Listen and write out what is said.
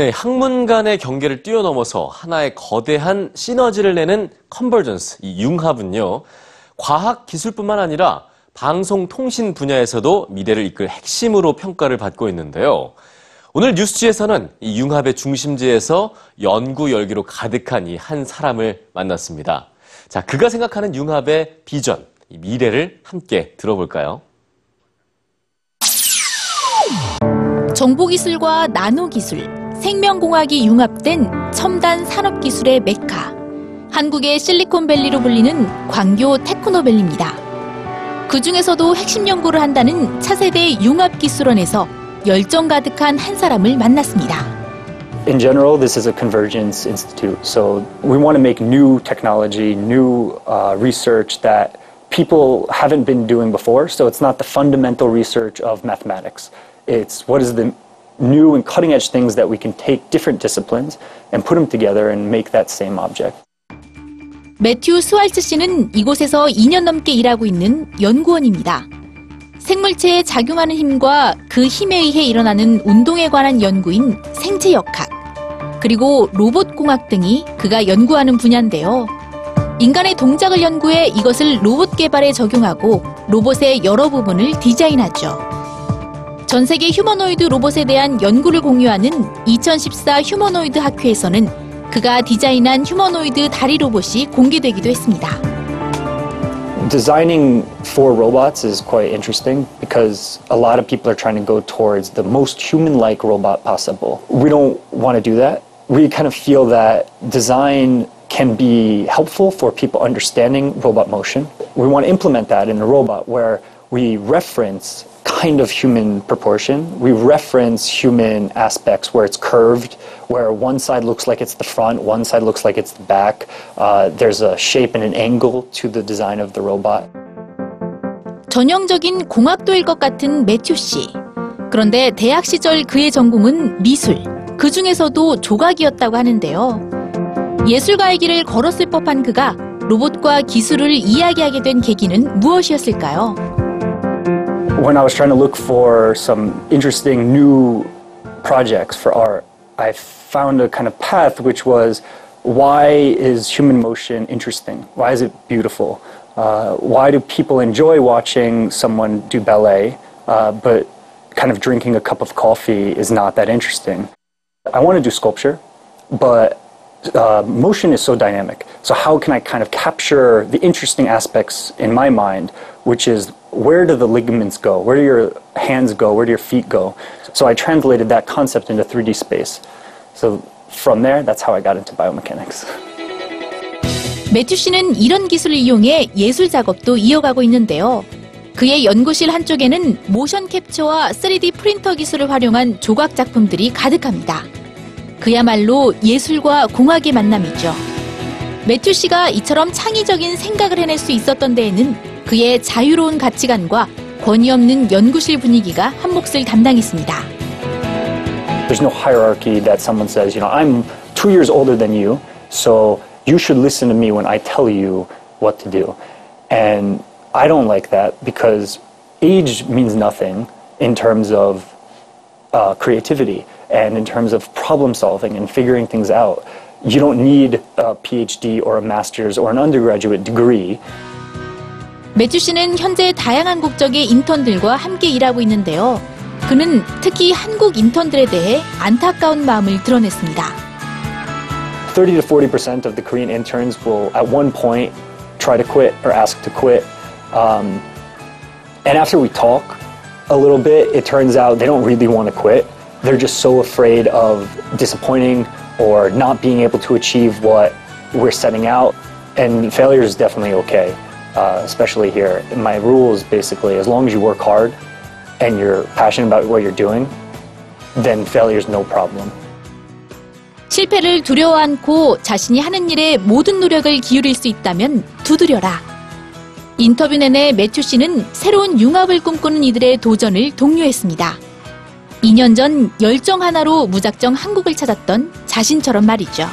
네, 학문 간의 경계를 뛰어넘어서 하나의 거대한 시너지를 내는 컨버전스, 이 융합은요, 과학 기술뿐만 아니라 방송 통신 분야에서도 미래를 이끌 핵심으로 평가를 받고 있는데요. 오늘 뉴스지에서는 이 융합의 중심지에서 연구 열기로 가득한 이 한 사람을 만났습니다. 자, 그가 생각하는 융합의 비전, 이 미래를 함께 들어볼까요? 정보기술과 나노기술, 생명공학이 융합된 첨단 산업기술의 메카. 한국의 실리콘밸리로 불리는 광교 테크노밸리입니다. 그 중에서도 핵심 연구를 한다는 차세대 융합기술원에서 열정 가득한 한 사람을 만났습니다. In general, this is a convergence institute. So we want to make new technology, new uh, research that people haven't been doing before. So it's not the fundamental research of mathematics. It's what is the new and cutting edge things that we can take different disciplines and put them together and make that same object. 매튜 스왈츠 씨는 이곳에서 2년 넘게 일하고 있는 연구원입니다. 생물체에 작용하는 힘과 그 힘에 의해 일어나는 운동에 관한 연구인 생체 역학, 그리고 로봇공학 등이 그가 연구하는 분야인데요. 인간의 동작을 연구해 이것을 로봇 개발에 적용하고 로봇의 여러 부분을 디자인하죠. 전 세계 휴머노이드 로봇에 대한 연구를 공유하는 2014 휴머노이드 학회에서는 그가 디자인한 휴머노이드 다리 로봇이 공개되기도 했습니다. Designing for robots is quite interesting because a lot of people are trying to go towards the most human like robot possible. We don't want to do that. We kind of feel that design can be helpful for people understanding robot motion. We want to implement that in a robot where we reference kind of human proportion. We reference human aspects where it's curved, where one side looks like it's the front, one side looks like it's the back. Uh, there's a shape and an angle to the design of the robot. 전형적인 공학도일 것 같은 매튜 씨. 그런데 대학 시절 그의 전공은 미술, 그 중에서도 조각이었다고 하는데요. 예술가의 길을 걸었을 법한 그가 로봇과 기술을 이야기하게 된 계기는 무엇이었을까요? When I was trying to look for some interesting new projects for art, I found a kind of path which was why is human motion interesting? Why is it beautiful? Uh, why do people enjoy watching someone do ballet, uh, but kind of drinking a cup of coffee is not that interesting? I want to do sculpture, but uh, motion is so dynamic. So how can I kind of capture the interesting aspects in my mind, which is where do the ligaments go? Where do your hands go? Where do your feet go? So I translated that concept into 3D space. So from there, that's how I got into biomechanics. 매튜 씨는 이런 기술을 이용해 예술 작업도 이어가고 있는데요. 그의 연구실 한쪽에는 모션 캡처와 3D 프린터 기술을 활용한 조각 작품들이 가득합니다. 그야말로 예술과 공학의 만남이죠. 매튜 씨가 이처럼 창의적인 생각을 해낼 수 있었던 데에는 그의 자유로운 가치관과 권위 없는 연구실 분위기가 한 몫을 담당했습니다. There's no hierarchy that someone says, you know, I'm two years older than you, so you should listen to me when I tell you what to do. And I don't like that because age means nothing in terms of uh, creativity and in terms of problem solving and figuring things out. You don't need a PhD or a master's or an undergraduate degree 매튜 씨는 현재 다양한 국적의 인턴들과 함께 일하고 있는데요. 그는 특히 한국 인턴들에 대해 안타까운 마음을 드러냈습니다. 30 to 40% of the Korean interns will at one point try to quit or ask to quit. Um, and after we talk a little bit, it turns out they don't really want to quit. They're just so afraid of disappointing or not being able to achieve what we're setting out. And failure is definitely okay, uh, especially here. My rule is basically as long as you work hard and you're passionate about what you're doing, then failure is no problem. 실패를 두려워 않고 자신이 하는 일에 모든 노력을 기울일 수 있다면 두드려라. 인터뷰 내내 매튜 씨는 새로운 융합을 꿈꾸는 이들의 도전을 독려했습니다. 2년 전 열정 하나로 무작정 한국을 찾았던 자신처럼 말이죠.